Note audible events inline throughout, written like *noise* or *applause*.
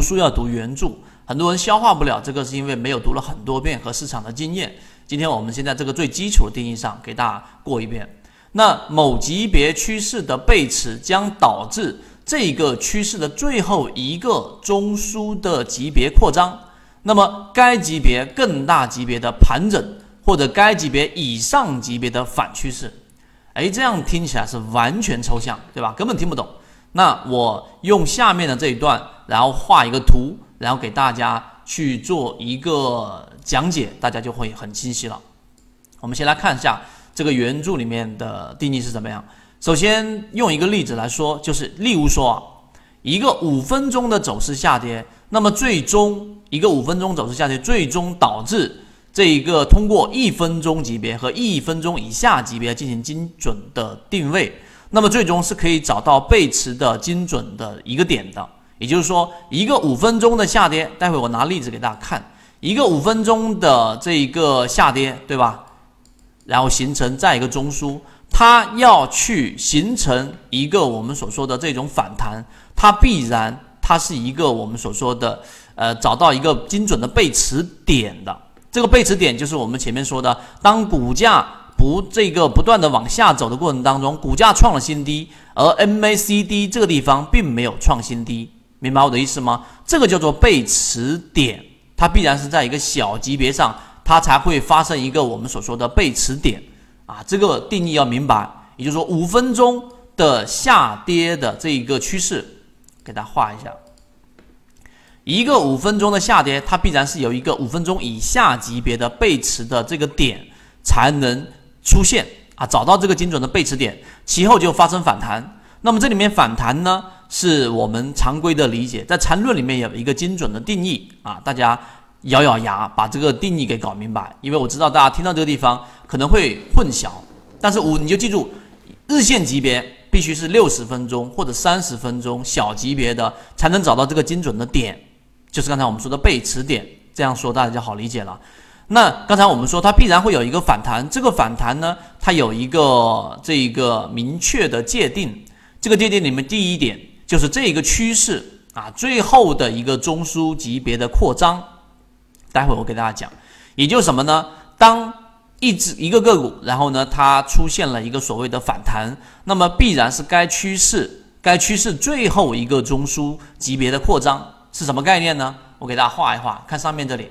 读书要读原著，很多人消化不了，这个是因为没有读了很多遍和市场的经验。今天我们现在这个最基础的定义上给大家过一遍。那某级别趋势的背驰将导致这个趋势的最后一个中枢的级别扩张，那么该级别更大级别的盘整，或者该级别以上级别的反趋势。哎，这样听起来是完全抽象，对吧？根本听不懂。那我用下面的这一段，然后画一个图，然后给大家去做一个讲解，大家就会很清晰了。我们先来看一下这个原著里面的定义是怎么样。首先用一个例子来说，就是例如说啊，一个五分钟的走势下跌，那么最终一个五分钟走势下跌，最终导致这一个通过一分钟级别和一分钟以下级别进行精准的定位。那么最终是可以找到背驰的精准的一个点的，也就是说，一个五分钟的下跌，待会我拿例子给大家看，一个五分钟的这一个下跌，对吧？然后形成再一个中枢，它要去形成一个我们所说的这种反弹，它必然它是一个我们所说的呃找到一个精准的背驰点的，这个背驰点就是我们前面说的，当股价。不，这个不断的往下走的过程当中，股价创了新低，而 MACD 这个地方并没有创新低，明白我的意思吗？这个叫做背驰点，它必然是在一个小级别上，它才会发生一个我们所说的背驰点啊，这个定义要明白。也就是说，五分钟的下跌的这一个趋势，给大家画一下，一个五分钟的下跌，它必然是有一个五分钟以下级别的背驰的这个点才能。出现啊，找到这个精准的背驰点，其后就发生反弹。那么这里面反弹呢，是我们常规的理解，在缠论里面有一个精准的定义啊，大家咬咬牙把这个定义给搞明白。因为我知道大家听到这个地方可能会混淆，但是我你就记住，日线级别必须是六十分钟或者三十分钟小级别的才能找到这个精准的点，就是刚才我们说的背驰点。这样说大家就好理解了。那刚才我们说它必然会有一个反弹，这个反弹呢，它有一个这一个明确的界定，这个界定里面第一点就是这一个趋势啊，最后的一个中枢级别的扩张，待会我给大家讲，也就是什么呢？当一只一个个股，然后呢它出现了一个所谓的反弹，那么必然是该趋势该趋势最后一个中枢级别的扩张是什么概念呢？我给大家画一画，看上面这里。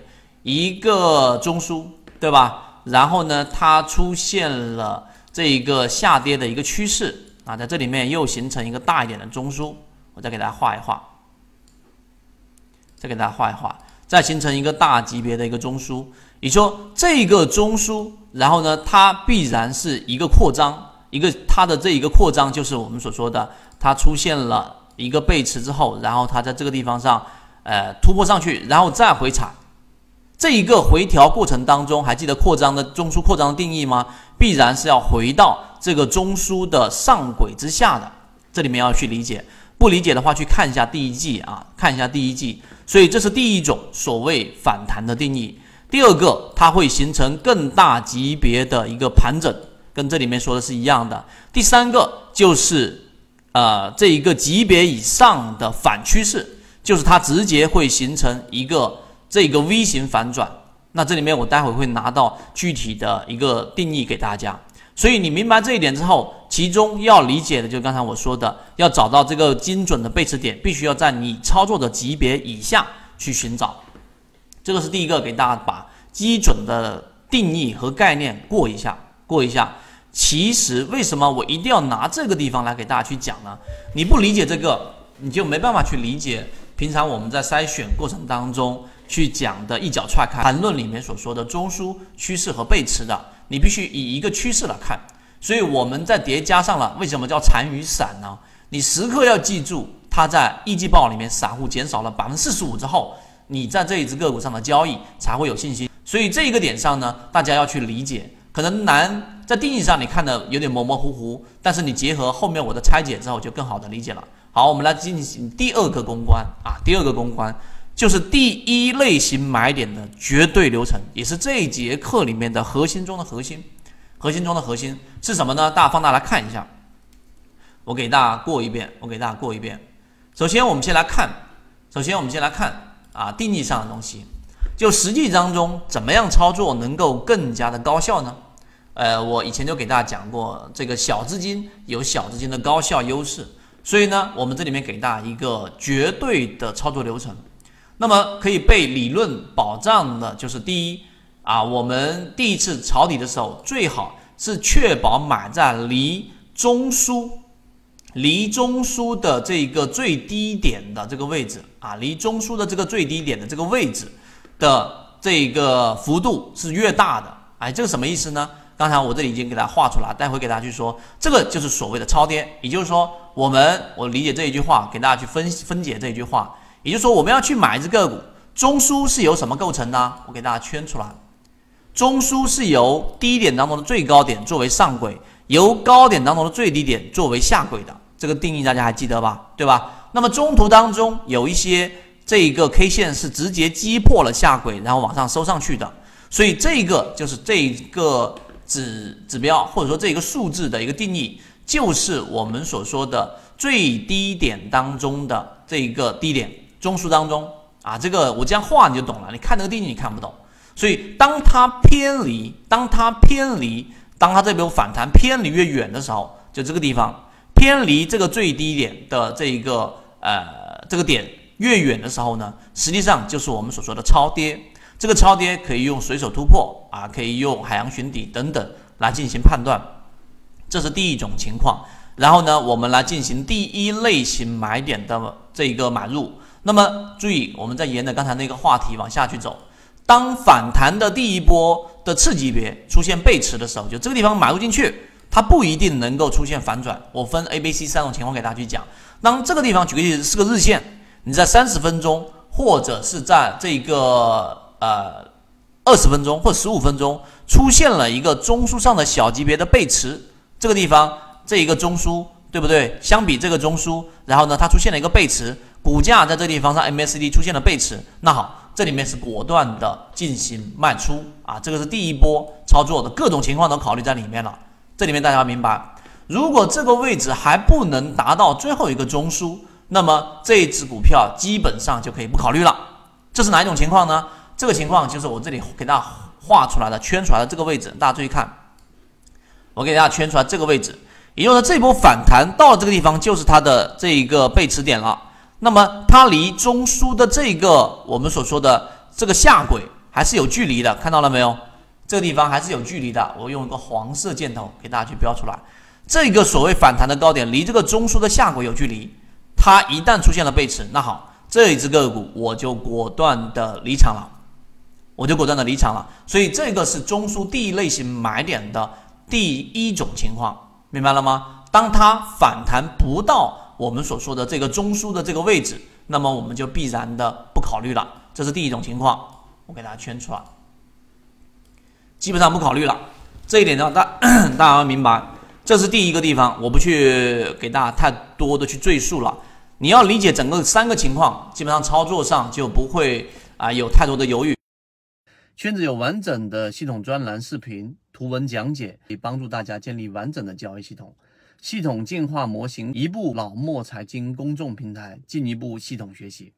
一个中枢，对吧？然后呢，它出现了这一个下跌的一个趋势啊，在这里面又形成一个大一点的中枢，我再给大家画一画，再给大家画一画，再形成一个大级别的一个中枢。你说这个中枢，然后呢，它必然是一个扩张，一个它的这一个扩张就是我们所说的，它出现了一个背驰之后，然后它在这个地方上，呃，突破上去，然后再回踩。这一个回调过程当中，还记得扩张的中枢扩张的定义吗？必然是要回到这个中枢的上轨之下的，这里面要去理解。不理解的话，去看一下第一季啊，看一下第一季。所以这是第一种所谓反弹的定义。第二个，它会形成更大级别的一个盘整，跟这里面说的是一样的。第三个就是呃这一个级别以上的反趋势，就是它直接会形成一个。这个 V 型反转，那这里面我待会会拿到具体的一个定义给大家。所以你明白这一点之后，其中要理解的就是刚才我说的，要找到这个精准的背驰点，必须要在你操作的级别以下去寻找。这个是第一个，给大家把基准的定义和概念过一下，过一下。其实为什么我一定要拿这个地方来给大家去讲呢？你不理解这个，你就没办法去理解平常我们在筛选过程当中。去讲的一脚踹开盘论里面所说的中枢趋势和背驰的，你必须以一个趋势来看。所以我们在叠加上了，为什么叫残余散呢？你时刻要记住，它在一季报里面散户减少了百分之四十五之后，你在这一只个股上的交易才会有信心。所以这一个点上呢，大家要去理解，可能难在定义上你看的有点模模糊糊，但是你结合后面我的拆解之后，就更好的理解了。好，我们来进行第二个公关啊，第二个公关。就是第一类型买点的绝对流程，也是这一节课里面的核心中的核心。核心中的核心是什么呢？大家放大来看一下，我给大家过一遍，我给大家过一遍。首先，我们先来看首先我们先来看啊定义上的东西，就实际当中怎么样操作能够更加的高效呢？呃，我以前就给大家讲过，这个小资金有小资金的高效优势，所以呢，我们这里面给大家一个绝对的操作流程。那么可以被理论保障的就是第一啊，我们第一次抄底的时候，最好是确保买在离中枢、离中枢的这个最低点的这个位置啊，离中枢的这个最低点的这个位置的这个幅度是越大的。哎，这个什么意思呢？刚才我这里已经给大家画出来，待会给大家去说，这个就是所谓的超跌。也就是说，我们我理解这一句话，给大家去分分解这一句话。也就是说，我们要去买一只个股，中枢是由什么构成呢？我给大家圈出来，中枢是由低点当中的最高点作为上轨，由高点当中的最低点作为下轨的。这个定义大家还记得吧？对吧？那么中途当中有一些这一个 K 线是直接击破了下轨，然后往上收上去的，所以这个就是这一个指指标或者说这一个数字的一个定义，就是我们所说的最低点当中的这一个低点。中枢当中啊，这个我这样画你就懂了。你看那个定义你看不懂，所以当它偏离，当它偏离，当它这边反弹偏离越远的时候，就这个地方偏离这个最低点的这一个呃这个点越远的时候呢，实际上就是我们所说的超跌。这个超跌可以用随手突破啊，可以用海洋寻底等等来进行判断，这是第一种情况。然后呢，我们来进行第一类型买点的这一个买入。那么注意，我们再沿着刚才那个话题往下去走。当反弹的第一波的次级别出现背驰的时候，就这个地方买入进去，它不一定能够出现反转。我分 A、B、C 三种情况给大家去讲。当这个地方举个例子是个日线，你在三十分钟或者是在这个呃二十分钟或十五分钟出现了一个中枢上的小级别的背驰，这个地方这一个中枢对不对？相比这个中枢，然后呢它出现了一个背驰。股价在这地方上，MACD 出现了背驰，那好，这里面是果断的进行卖出啊，这个是第一波操作的各种情况都考虑在里面了。这里面大家要明白，如果这个位置还不能达到最后一个中枢，那么这只股票基本上就可以不考虑了。这是哪一种情况呢？这个情况就是我这里给大家画出来的、圈出来的这个位置，大家注意看，我给大家圈出来这个位置，也就是说这波反弹到这个地方，就是它的这一个背驰点了。那么它离中枢的这个我们所说的这个下轨还是有距离的，看到了没有？这个地方还是有距离的。我用一个黄色箭头给大家去标出来，这个所谓反弹的高点离这个中枢的下轨有距离。它一旦出现了背驰，那好，这一只个股我就果断的离场了，我就果断的离场了。所以这个是中枢第一类型买点的第一种情况，明白了吗？当它反弹不到。我们所说的这个中枢的这个位置，那么我们就必然的不考虑了，这是第一种情况，我给大家圈出来，基本上不考虑了。这一点呢，大 *coughs* 大家要明白，这是第一个地方，我不去给大家太多的去赘述了。你要理解整个三个情况，基本上操作上就不会啊有太多的犹豫。圈子有完整的系统专栏、视频、图文讲解，可以帮助大家建立完整的交易系统。系统进化模型，一步老墨财经公众平台，进一步系统学习。